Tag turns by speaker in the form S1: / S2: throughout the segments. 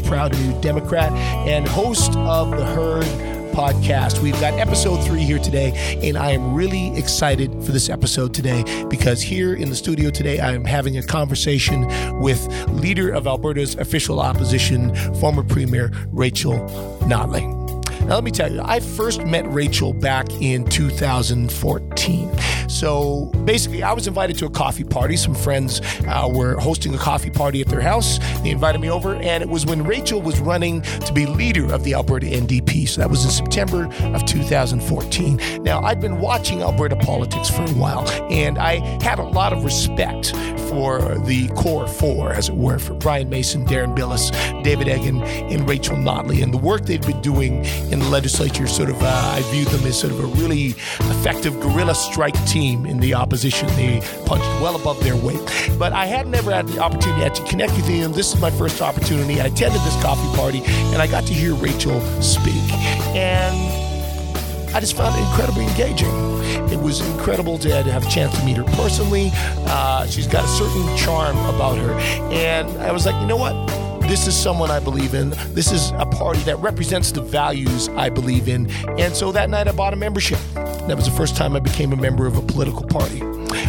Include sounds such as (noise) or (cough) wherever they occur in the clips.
S1: proud new Democrat, and host of the Herd podcast. We've got episode three here today, and I am really excited for this episode today because here in the studio today, I am having a conversation with leader of Alberta's official opposition, former Premier Rachel Notley. Now, let me tell you, I first met Rachel back in 2014. So basically, I was invited to a coffee party. Some friends uh, were hosting a coffee party at their house. They invited me over, and it was when Rachel was running to be leader of the Alberta NDP. So that was in September of 2014. Now, I'd been watching Alberta politics for a while, and I had a lot of respect for the core four, as it were, for Brian Mason, Deron Bilous, David Eggen, and Rachel Notley, and the work they'd been doing in the legislature. Sort of, uh, I viewed them as sort of a really effective guerrilla strike team in the opposition. They punched well above their weight. But I had never had the opportunity to connect with them. This is my first opportunity. I attended this coffee party, and I got to hear Rachel speak. And I just found it incredibly engaging. It was incredible to have a chance to meet her personally. Uh, she's got a certain charm about her. And I was like, you know what? This is someone I believe in. This is a party that represents the values I believe in. And so that night I bought a membership. That was the first time I became a member of a political party.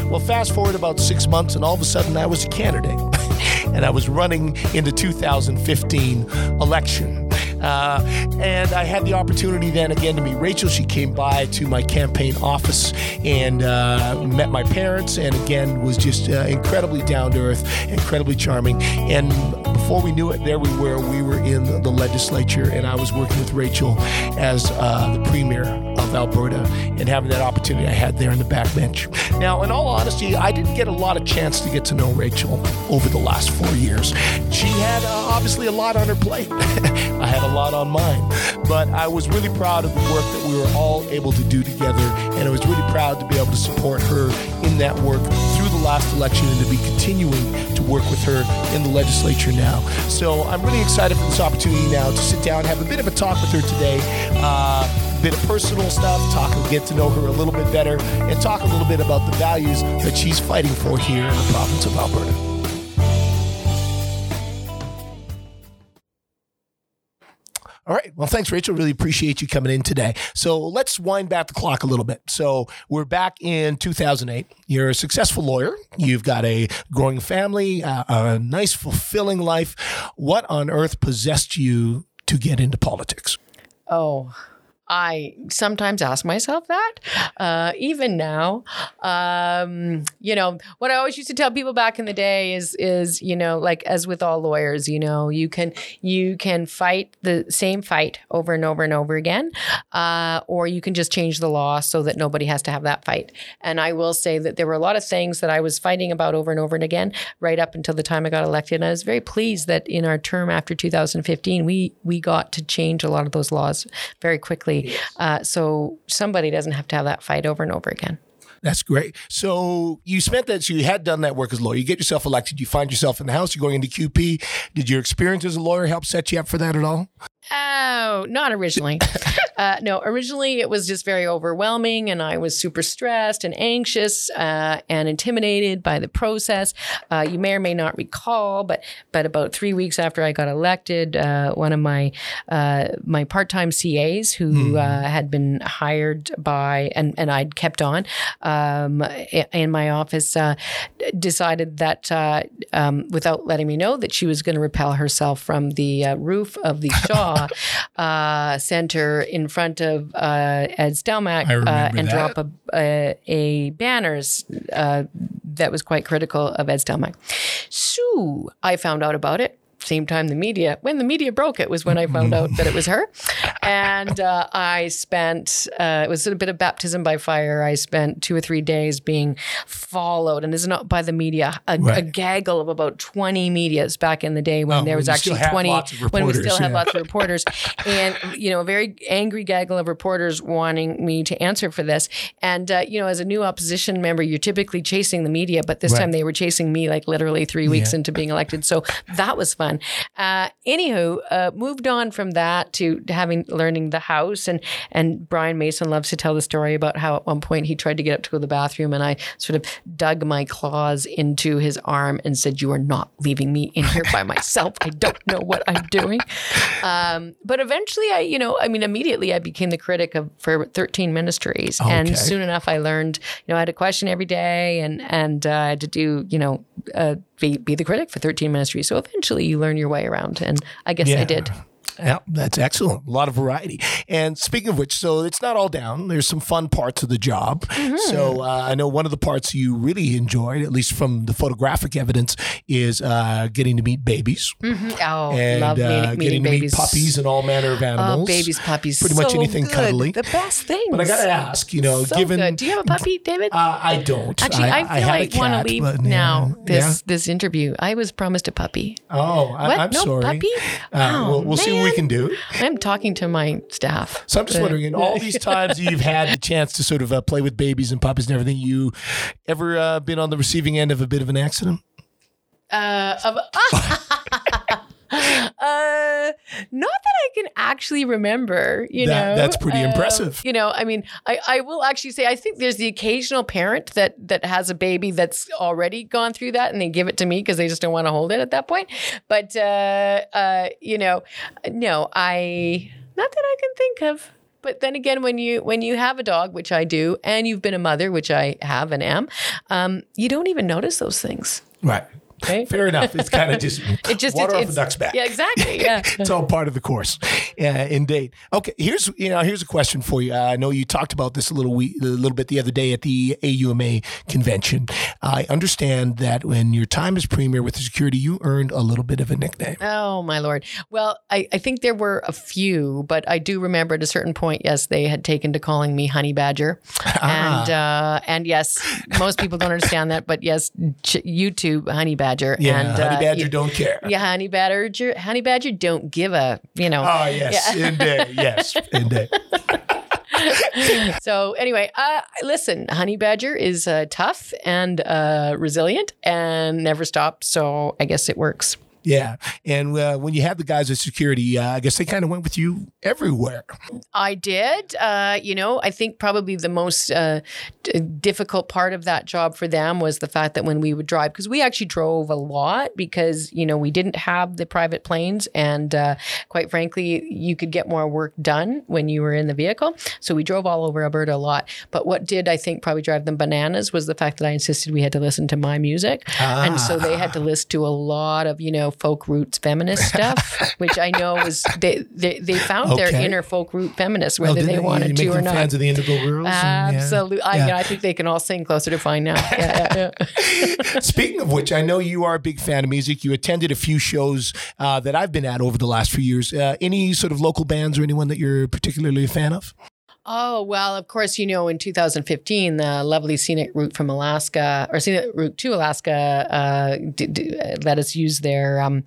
S1: Well, fast forward about six months, and all of a sudden I was a candidate. (laughs) and I was running in the 2015 election. Uh, and I had the opportunity then again to meet Rachel. She came by to my campaign office and uh, met my parents, and again was just uh, incredibly down to earth, incredibly charming. And before we knew it, there we were. We were in the legislature, and I was working with Rachel as uh, the premier of Alberta, and having that opportunity I had there in the backbench. Now, in all honesty, I didn't get a lot of chance to get to know Rachel over the last four years. She had uh, obviously a lot on her plate. (laughs) I had a lot on mine. But I was really proud of the work that we were all able to do together, and I was really proud to be able to support her in that work through last election and to be continuing to work with her in the legislature now. So I'm really excited for this opportunity now to sit down, have a bit of a talk with her today. Uh, bit of personal stuff, talk and get to know her a little bit better, and talk a little bit about the values that she's fighting for here in the province of Alberta. All right. Well, thanks, Rachel. Really appreciate you coming in today. So let's wind back the clock a little bit. So we're back in 2008. You're a successful lawyer. You've got a growing family, uh, a nice, fulfilling life. What on earth possessed you to get into politics?
S2: Oh, I sometimes ask myself that, uh, even now. Um, you know, what I always used to tell people back in the day is, is you know, like as with all lawyers, you know, you can you can fight the same fight over and over and over again, uh, or you can just change the law so that nobody has to have that fight. And I will say that there were a lot of things that I was fighting about over and over and again, right up until the time I got elected. And I was very pleased that in our term after 2015, we we got to change a lot of those laws very quickly uh, so somebody doesn't have to have that fight over and over again.
S1: That's great. So you spent that, so you had done that work as a lawyer. You get yourself elected, you find yourself in the House, you're going into QP. Did your experience as a lawyer help set you up for that at all?
S2: Oh, not originally. (laughs) uh, no, originally it was just very overwhelming, and I was super stressed and anxious uh, and intimidated by the process. Uh, you may or may not recall, but but about three weeks after I got elected, uh, one of my uh, my part time CAs who mm. had been hired by and and I'd kept on um, in my office decided that um, without letting me know that she was going to repel herself from the roof of the (laughs) Shaw uh, Center in front of uh, Ed Stelmach uh, and that. drop a, a, a banners uh, that was quite critical of Ed Stelmach. So I found out about it same time the media when the media broke it was when i found out that it was her and uh, i spent uh, it was a bit of baptism by fire i spent two or three days being followed and this is not by the media a, right. a gaggle of about 20 medias back in the day when oh, there was actually 20 when we still yeah. had lots of reporters and you know a very angry gaggle of reporters wanting me to answer for this and uh, you know as a new opposition member you're typically chasing the media but this right. time they were chasing me like literally three weeks yeah. into being elected so that was fun fun. Uh, anywho, uh, moved on from that to having learning the house, and and Brian Mason loves to tell the story about how at one point he tried to get up to go to the bathroom, and I sort of dug my claws into his arm and said, "You are not leaving me in here by myself. I don't know what I'm doing." Um, but eventually, I, you know, I mean, immediately I became the critic of for 13 Ministries,
S1: Okay.
S2: and soon enough, I learned, you know, I had a question every day, and and uh, I had to do, you know, uh, be be the critic for 13 Ministries. So eventually, you learn your way around, and I guess I did.
S1: Yeah, that's excellent. A lot of variety. And speaking of which, so it's not all down. There's some fun parts of the job.
S2: Mm-hmm.
S1: So uh, I know one of the parts you really enjoyed, at least from the photographic evidence, is uh, getting to meet babies
S2: Mhm. Oh,
S1: and
S2: love
S1: uh,
S2: meeting, meeting
S1: getting to
S2: babies.
S1: meet puppies and all manner of animals.
S2: Oh, babies, puppies.
S1: Pretty much anything
S2: good.
S1: cuddly.
S2: The best things.
S1: But I got to ask, you know,
S2: so
S1: given
S2: good. Do you have a puppy, David?
S1: Uh, I don't.
S2: Actually, I, feel
S1: had a
S2: like want to leave
S1: but,
S2: now.
S1: yeah.
S2: This this interview. I was promised a puppy.
S1: Oh, I,
S2: What?
S1: I'm
S2: no
S1: sorry.
S2: puppy?
S1: Uh,
S2: Oh,
S1: we'll, we'll see what we (laughs) can do.
S2: I'm talking to my staff.
S1: So I'm just wondering, in all these (laughs) times you've had the chance to sort of uh, play with babies and puppies and everything, you ever uh, been on the receiving end of a bit of an accident?
S2: Uh, of, (laughs) uh, not that I can actually remember. You
S1: That-
S2: know,
S1: that's pretty
S2: Um,
S1: impressive.
S2: You know, I mean, I, I will actually say I think there's the occasional parent that that has a baby that's already gone through that, and they give it to me because they just don't want to hold it at that point. But uh, uh, you know, no, I not that I can think of. But then again, when you when you have a dog, which I do, and you've been a mother, which I have and am, um, you don't even notice those things.
S1: Right. (laughs) Fair enough. It's kind of just, (laughs)
S2: It just
S1: water
S2: it's,
S1: off a duck's back.
S2: Yeah, exactly. Yeah. (laughs)
S1: it's all part of the course. Yeah, indeed. Okay, here's you know here's a question for you. Uh, I know you talked about this a little we, a little bit the other day at the AUMA convention. I understand that when your time as premier with the security, you earned a little bit of a nickname.
S2: Oh my lord. Well, I, I think there were a few, but I do remember at a certain point, yes, they had taken to calling me Honey Badger, and uh, and yes, most people don't understand that, but yes, YouTube Honey Badger,
S1: Yeah,
S2: and
S1: Honey
S2: uh,
S1: Badger
S2: you-
S1: don't care.
S2: yeah, Honey Badger, Honey Badger don't give a you know.
S1: Oh yes, indeed, (laughs) yes, indeed.
S2: so anyway, uh, listen, Honey Badger is uh, tough and uh, resilient and never stops. So I guess it works.
S1: Yeah, and uh, when you had the guys at security, uh, I guess they kind of went with you everywhere.
S2: I did. Uh, you know, I think probably the most uh, d- difficult part of that job for them was the fact that when we would drive, because we actually drove a lot because, you know, we didn't have the private planes. And uh, quite frankly, you could get more work done when you were in the vehicle. So we drove all over Alberta a lot. But what did, I think, probably drive them bananas was the fact that I insisted we had to listen to my music. And so they had to listen to a lot of, you know, folk roots feminist stuff, (laughs) which I know was, they, they, they found their inner folk root feminists,
S1: Oh,
S2: whether
S1: did
S2: they
S1: you
S2: wanted to or not.
S1: Fans of the Indigo Girls. and, yeah.
S2: Absolutely. I,
S1: Yeah.
S2: yeah, I think they can all sing closer to fine now. Yeah, yeah, yeah. (laughs) (laughs)
S1: Speaking of which, I know you are a big fan of music. You attended a few shows uh, that I've been at over the last few years. Uh, any sort of local bands or anyone that you're particularly a fan of?
S2: Oh, well, of course, you know, in 2015, the lovely scenic route from Alaska or scenic route to Alaska uh, d- d- uh, let us use their um,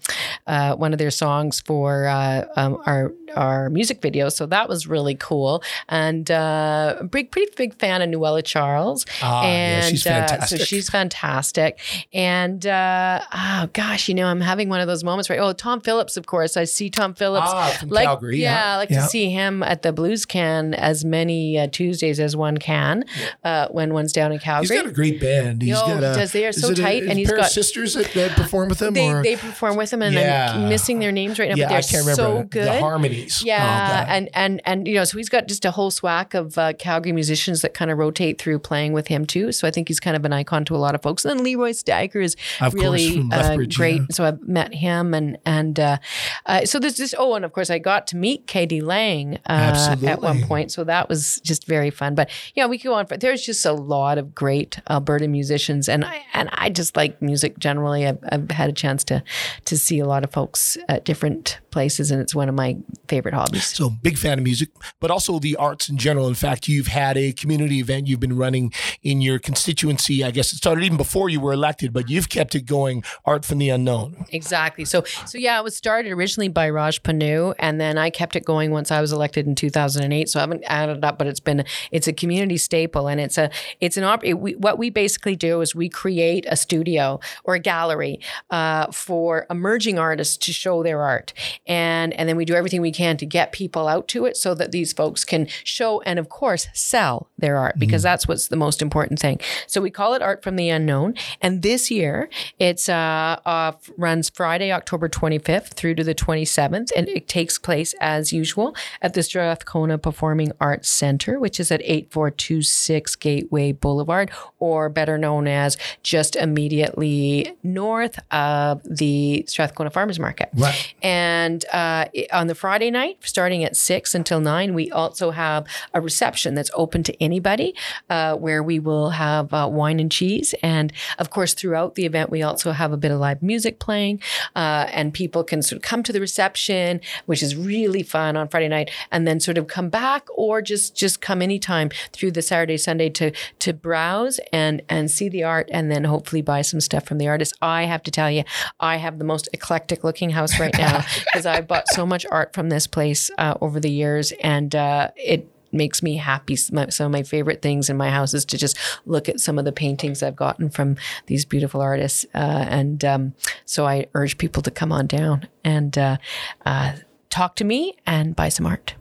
S2: uh, one of their songs for uh, um, our our music video. So that was really cool. And uh, big, pretty big fan of Nuela Charles.
S1: Ah, yeah,
S2: and
S1: she's
S2: uh,
S1: fantastic.
S2: so she's fantastic. And uh, oh gosh, you know, I'm having one of those moments right. Oh, Tom Phillips, of course. I see Tom Phillips.
S1: Ah, from
S2: like,
S1: Calgary,
S2: Yeah,
S1: yeah.
S2: I like
S1: Yeah.
S2: to see him at the Blues Can as many uh, Tuesdays as one can uh, when one's down in Calgary.
S1: He's got a great band. He's
S2: Yo,
S1: got
S2: he
S1: a,
S2: does. They are so
S1: a-
S2: tight,
S1: is
S2: and
S1: a
S2: he's
S1: pair of
S2: got-
S1: sisters that, that perform with him.
S2: they,
S1: or?
S2: they perform with him, and
S1: Yeah.
S2: I'm missing their names right now,
S1: yeah,
S2: but they're
S1: I can't remember
S2: so
S1: the
S2: good.
S1: harmonies. Oh,
S2: Yeah,
S1: God.
S2: and and and you know, so he's got just a whole swack of uh, Calgary musicians that kind of rotate through playing with him too. So I think he's kind of an icon to a lot of folks. And then Leeroy Stagger is
S1: Of
S2: really
S1: from
S2: uh, great.
S1: yeah.
S2: So I've met him, and and uh, uh, so there's this. Oh, and of course I got to meet k.d. lang uh, at one point. So that was just very fun. But yeah, we could go on. For, there's just a lot of great Alberta musicians, and I and I just like music generally. I've, I've had a chance to to see a lot of folks at different places, and it's one of my favorite hobbies.
S1: So big fan of music, but also the arts in general. In fact, you've had a community event you've been running in your constituency. I guess it started even before you were elected, but you've kept it going. Art from the unknown.
S2: Exactly. So so yeah, it was started originally by Raj Pannu, and then I kept it going once I was elected in 2008. So I haven't added but it's been it's a community staple, and it's a it's an op. It, we, what we basically do is we create a studio or a gallery uh, for emerging artists to show their art, and and then we do everything we can to get people out to it so that these folks can show and of course sell their art because mm that's what's the most important thing. So we call it Art from the Unknown, and this year it's uh, uh, runs Friday, October 25th through to the 27th, and it takes place as usual at the Strathcona Performing Arts Center, which is at 8426 Gateway Boulevard, or better known as just immediately north of the Strathcona Farmers Market.
S1: Right.
S2: And uh, on the Friday night, starting at six until nine, we also have a reception that's open to anybody, uh, where we will have uh, wine and cheese, and of course throughout the event we also have a bit of live music playing, uh, and people can sort of come to the reception, which is really fun on Friday night, and then sort of come back or just just come anytime through the Saturday Sunday to to browse and and see the art, and then hopefully buy some stuff from the artist. I have to tell you, I have the most eclectic looking house right now (laughs) because I bought so much art from this place uh, over the years, and uh, it makes me happy. Some of my favorite things in my house is to just look at some of the paintings I've gotten from these beautiful artists. Uh, and um, so I urge people to come on down and uh, uh, talk to me and buy some art.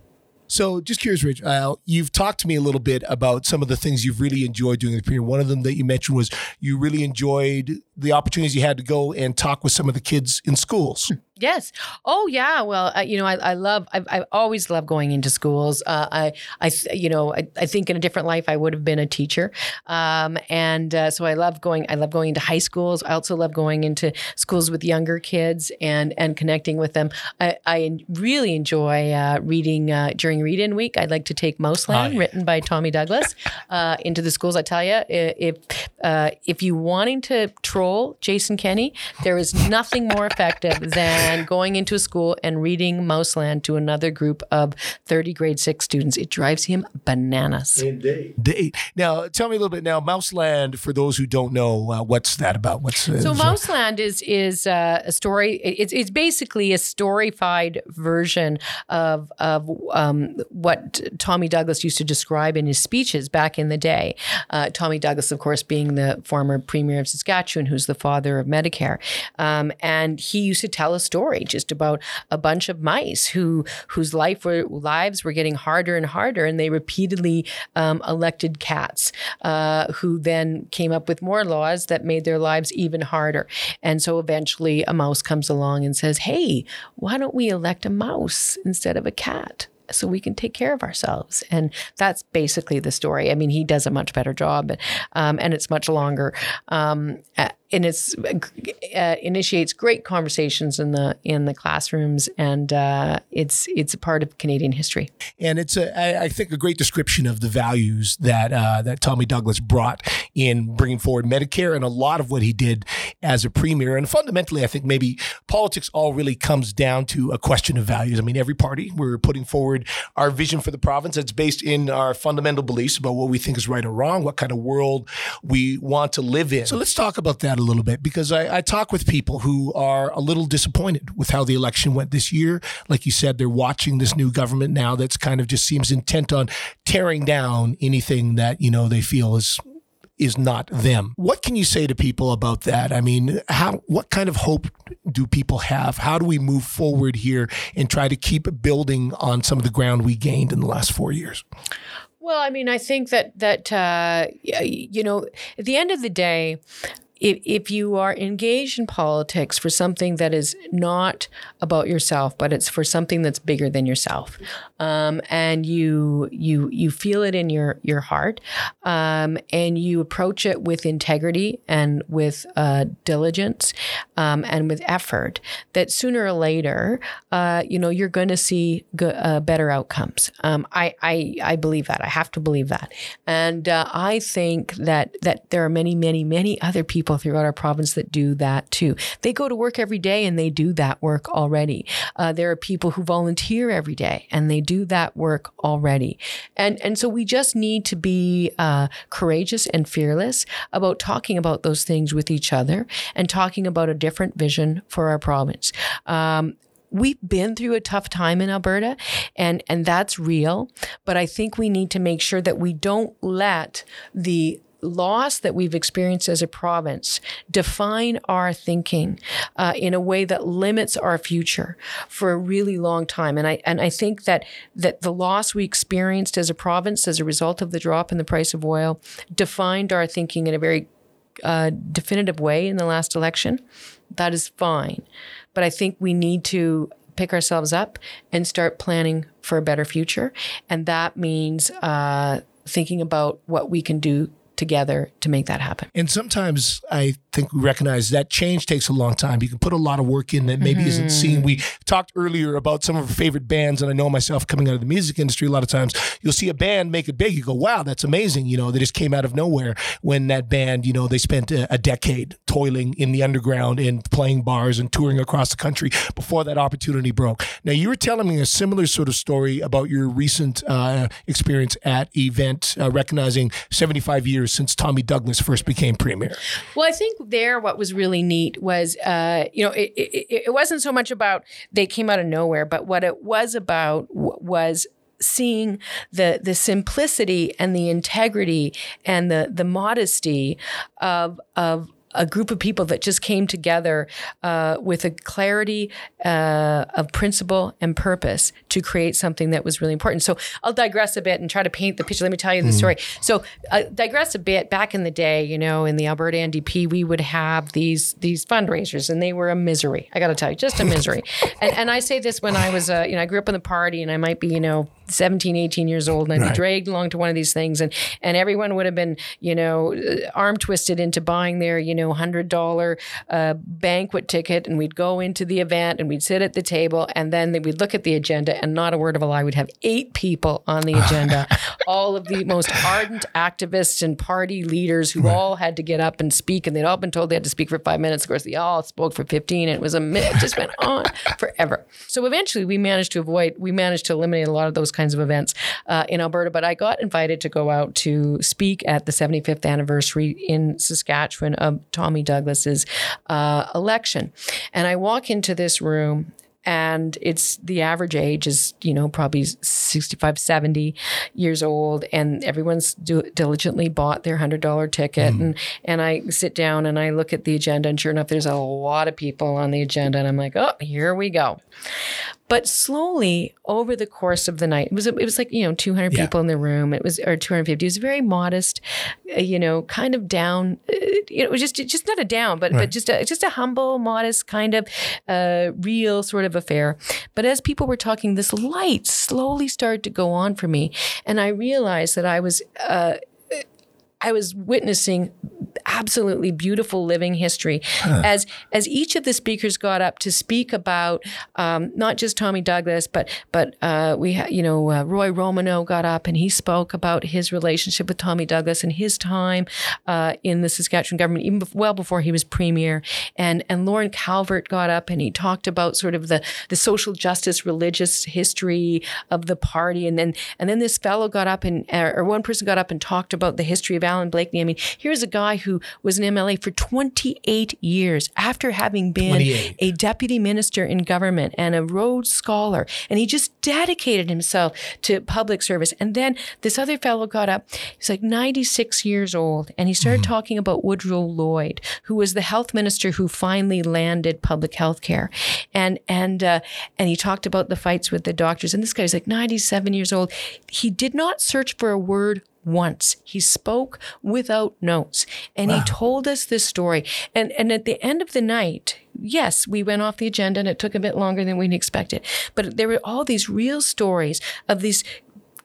S1: So, just curious, Rich, uh, you've talked to me a little bit about some of the things you've really enjoyed doing in the premiere. One of them that you mentioned was you really enjoyed the opportunities you had to go and talk with some of the kids in schools.
S2: Yes. Oh, yeah. Well, uh, you know, I, I love. I've, I've, always loved going into schools. Uh, I, I, you know, I, I, think in a different life I would have been a teacher, um, and uh, so I love going. I love going into high schools. I also love going into schools with younger kids and and connecting with them. I, I really enjoy uh, reading uh, during read-in week. I'd like to take Mouseland, written by Tommy Douglas, (laughs) uh, into the schools. I tell you, if if you wanting to troll Jason Kenney, there is nothing more effective than and going into a school and reading Mouseland to another group of 30 grade six students. It drives him bananas.
S1: Indeed. Now, tell me a little bit now, Mouseland, for those who don't know, uh, what's that about? What's
S2: uh, So Mouseland is is uh, a story. It's, it's basically a storyfied version of, of um, what Tommy Douglas used to describe in his speeches back in the day. Uh, Tommy Douglas, of course, being the former premier of Saskatchewan, who's the father of Medicare. Um, and he used to tell a story just about a bunch of mice who whose life were, lives were getting harder and harder, and they repeatedly um, elected cats, uh, who then came up with more laws that made their lives even harder. And so eventually, a mouse comes along and says, "Hey, why don't we elect a mouse instead of a cat?" so we can take care of ourselves. And that's basically the story. I mean, he does a much better job, um, and it's much longer. Um, and it's uh, initiates great conversations in the in the classrooms, and uh, it's it's a part of Canadian history.
S1: And it's a, I, think a great description of the values that uh, that Tommy Douglas brought in bringing forward Medicare, and a lot of what he did as a premier. And fundamentally, I think maybe politics all really comes down to a question of values. I mean, every party we're putting forward our vision for the province that's based in our fundamental beliefs about what we think is right or wrong, what kind of world we want to live in. So let's talk about that a little bit because I, I, talk with people who are a little disappointed with how the election went this year. Like you said, they're watching this new government now that's kind of just seems intent on tearing down anything that, you know, they feel is is not them. What can you say to people about that? I mean, how what kind of hope do people have? How do we move forward here and try to keep building on some of the ground we gained in the last 4 years?
S2: Well, I mean, I think that that uh, you know, at the end of the day, if, if you are engaged in politics for something that is not about yourself, but it's for something that's bigger than yourself, um, and you you you feel it in your your heart, um, and you approach it with integrity and with uh, diligence um, and with effort, that sooner or later, uh, you know, you're going to see go- uh, better outcomes. Um, I, I I believe that. I have to believe that, and uh, I think that that there are many many many other people people throughout our province that do that too. They go to work every day and they do that work already. Uh, there are people who volunteer every day and they do that work already. And and so we just need to be uh, courageous and fearless about talking about those things with each other and talking about a different vision for our province. Um, we've been through a tough time in Alberta and and that's real but I think we need to make sure that we don't let the loss that we've experienced as a province define our thinking uh, in a way that limits our future for a really long time. And I and I think that that the loss we experienced as a province as a result of the drop in the price of oil defined our thinking in a very uh, definitive way in the last election. That is fine, but I think we need to pick ourselves up and start planning for a better future, and that means. Uh, thinking about what we can do together to make that happen.
S1: And sometimes I think we recognize that change takes a long time. You can put a lot of work in that maybe mm-hmm. isn't seen. We talked earlier about some of our favorite bands, and I know myself coming out of the music industry, a lot of times you'll see a band make it big. You go, wow, that's amazing. You know, they just came out of nowhere when that band, you know, they spent a, a decade toiling in the underground and playing bars and touring across the country before that opportunity broke. Now, you were telling me a similar sort of story about your recent uh, experience at Event, uh, recognizing 75 years years since Tommy Douglas first became premier.
S2: Well, I think there what was really neat was, uh, you know, it, it, it wasn't so much about they came out of nowhere, but what it was about was seeing the the simplicity and the integrity and the the modesty of of a group of people that just came together uh, with a clarity uh, of principle and purpose to create something that was really important. So I'll digress a bit and try to paint the picture. Let me tell you the mm. story. So uh, digress a bit. Back in the day, you know, in the Alberta NDP, we would have these these fundraisers, and they were a misery. I got to tell you, just a misery. (laughs) and, and I say this when I was, uh, you know, I grew up in the party, and I might be, you know, 17, 18 years old, and I'd right. be dragged along to one of these things, and and everyone would have been, you know, arm twisted into buying their, you know, hundred dollar uh, banquet ticket, and we'd go into the event, and we'd sit at the table, and then we'd look at the agenda, and not a word of a lie, we'd have eight people on the (laughs) agenda, all of the most ardent activists and party leaders who right. all had to get up and speak, and they'd all been told they had to speak for five minutes. Of course, they all spoke for fifteen, and it was a it just went on forever. So eventually, we managed to avoid, we managed to eliminate a lot of those kinds of events uh, in Alberta. But I got invited to go out to speak at the 75th anniversary in Saskatchewan of Tommy Douglas's uh, election. And I walk into this room and it's the average age is you know probably 65 70 years old and everyone's do, diligently bought their $100 ticket mm. and and I sit down and I look at the agenda and sure enough there's a lot of people on the agenda and I'm like oh here we go but slowly over the course of the night, it was it was like you know 200 yeah. people in the room. It was or 250. It was very modest, uh, you know, kind of down. Uh, you know, it was just just not a down, but right. but just a just a humble, modest kind of uh, real sort of affair. But as people were talking, this light slowly started to go on for me, and I realized that I was. Uh, I was witnessing absolutely beautiful living history huh. as as each of the speakers got up to speak about um, not just Tommy Douglas, but but uh, we ha- you know uh, Roy Romanow got up and he spoke about his relationship with Tommy Douglas and his time uh, in the Saskatchewan government, even well before he was premier. And and Lorne Calvert got up and he talked about sort of the the social justice, religious history of the party, and then and then this fellow got up and or one person got up and talked about the history of Allan Blakeney. I mean, here's a guy who was an MLA for 28 years after having been a deputy minister in government and a Rhodes Scholar. And he just dedicated himself to public service. And then this other fellow got up, he's like 96 years old, and he started mm-hmm. talking about Woodrow Lloyd, who was the health minister who finally landed public health care. And, and, uh, and he talked about the fights with the doctors. And this guy's like 97 years old. He did not search for a word once. He spoke without notes and wow. he told us this story. And, and at the end of the night, yes, we went off the agenda and it took a bit longer than we'd expected. But there were all these real stories of these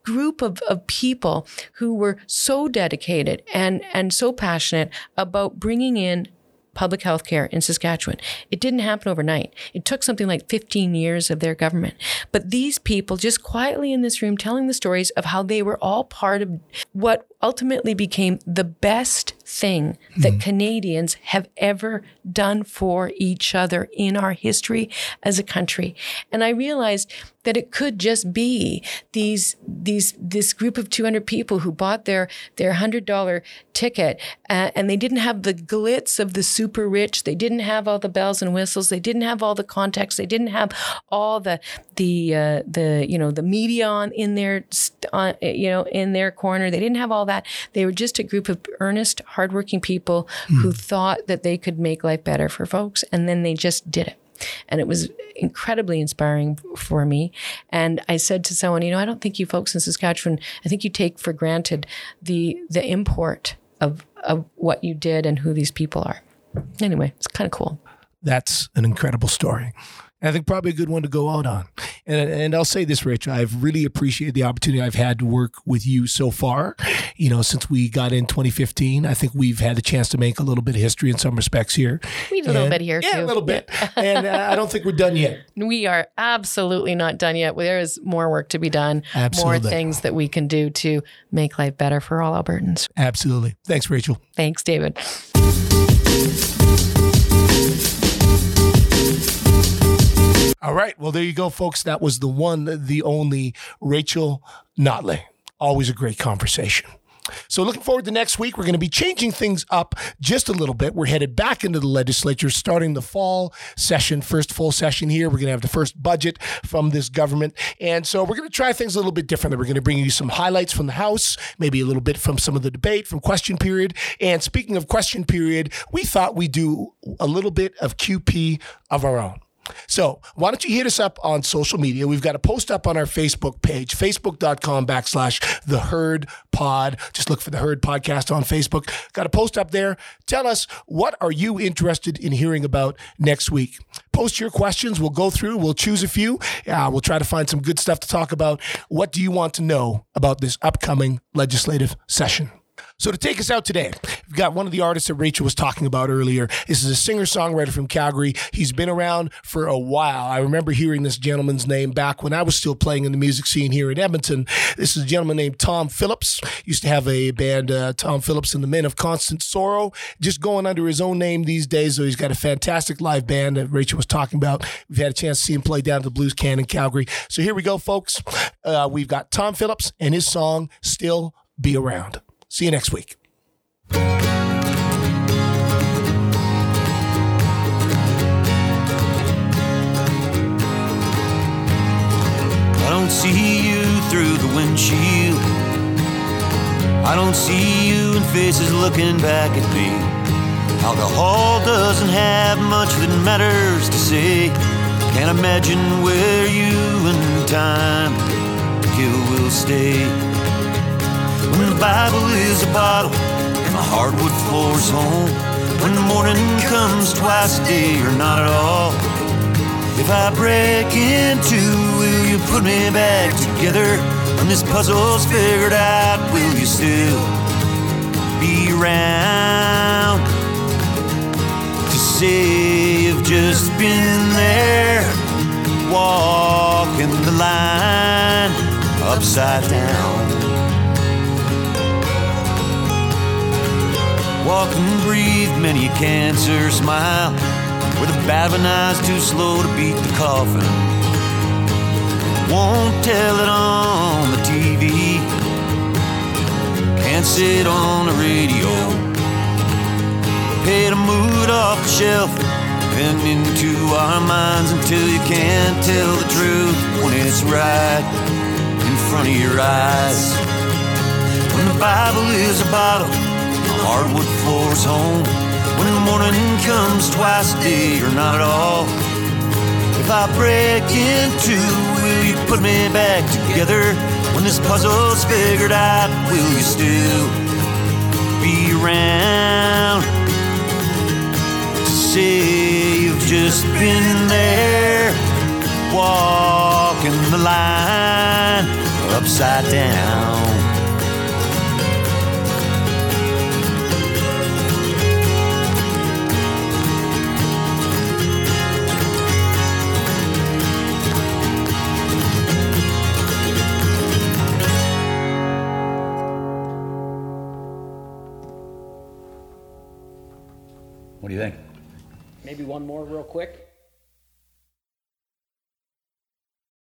S2: group of, of people who were so dedicated and, and so passionate about bringing in public health care in Saskatchewan. It didn't happen overnight. It took something like 15 years of their government. But these people just quietly in this room telling the stories of how they were all part of what ultimately became the best thing that Canadians have ever done for each other in our history as a country. And I realized that it could just be these these this group of 200 people who bought their their $100 ticket uh, and they didn't have the glitz of the super rich. They didn't have all the bells and whistles. They didn't have all the contacts, they didn't have all the the uh, the you know the media on in their uh, you know in their corner they didn't have all that they were just a group of earnest hardworking people mm. who thought that they could make life better for folks and then they just did it and it was incredibly inspiring for me. And I said to someone, you know, I don't think you folks in Saskatchewan, I think you take for granted the the import of of what you did and who these people are. Anyway, it's kind of cool.
S1: That's an incredible story. I think probably a good one to go out on. And, and I'll say this, Rich, I've really appreciated the opportunity I've had to work with you so far. You know, since we got in 2015, I think we've had the chance to make a little bit of history in some respects here.
S2: We did a little bit here,
S1: yeah,
S2: too.
S1: a little bit. and uh, I don't think we're done yet. (laughs)
S2: We are absolutely not done yet. There is more work to be done,
S1: absolutely.
S2: more things that we can do to make life better for all Albertans.
S1: Absolutely. Thanks, Rachel.
S2: Thanks, David.
S1: All right. Well, there you go, folks. That was the one, the only Rachel Notley. Always a great conversation. So, looking forward to next week, we're going to be changing things up just a little bit. We're headed back into the legislature, starting the fall session, first full session here. We're going to have the first budget from this government. And so, we're going to try things a little bit differently. We're going to bring you some highlights from the House, maybe a little bit from some of the debate, from question period. And speaking of question period, we thought we'd do a little bit of QP of our own. So why don't you hit us up on social media? We've got a post up on our Facebook page, facebook.com backslash the herd pod. Just look for the herd podcast on Facebook. Got a post up there. Tell us what are you interested in hearing about next week? Post your questions. We'll go through. We'll choose a few. Uh, we'll try to find some good stuff to talk about. What do you want to know about this upcoming legislative session? So to take us out today, we've got one of the artists that Rachel was talking about earlier. This is a singer-songwriter from Calgary. He's been around for a while. I remember hearing this gentleman's name back when I was still playing in the music scene here in Edmonton. This is a gentleman named Tom Phillips. Used to have a band, uh, Tom Phillips and the Men of Constant Sorrow, just going under his own name these days. So he's got a fantastic live band that Rachel was talking about. We've had a chance to see him play down at the Blues Can in Calgary. So here we go, folks. Uh, we've got Tom Phillips and his song "Still Be Around." See you next week.
S3: I don't see you through the windshield. I don't see you in faces looking back at me. Alcohol doesn't have much that matters to say. Can't imagine where you and time kill will stay. When the Bible is a bottle hardwood floor's home. When the morning comes twice a day or not at all. If I break in two, will you put me back together? When this puzzle's figured out, will you still be around to say you've just been there, walking the line upside down? Walk and breathe many a cancer smile with a one eye's too slow to beat the coffin. Won't tell it on the TV. Can't sit on the radio. Pay to mood off the shelf and into our minds until you can't tell the truth when it's right in front of your eyes. When the Bible is a bottle, hardwood floor's home. When the morning comes twice a day or not at all. If I break in two, will you put me back together? When this puzzle's figured out, will you still be around to say you've just been there, walking the line upside down?
S4: What do you think?
S5: Maybe one more real quick.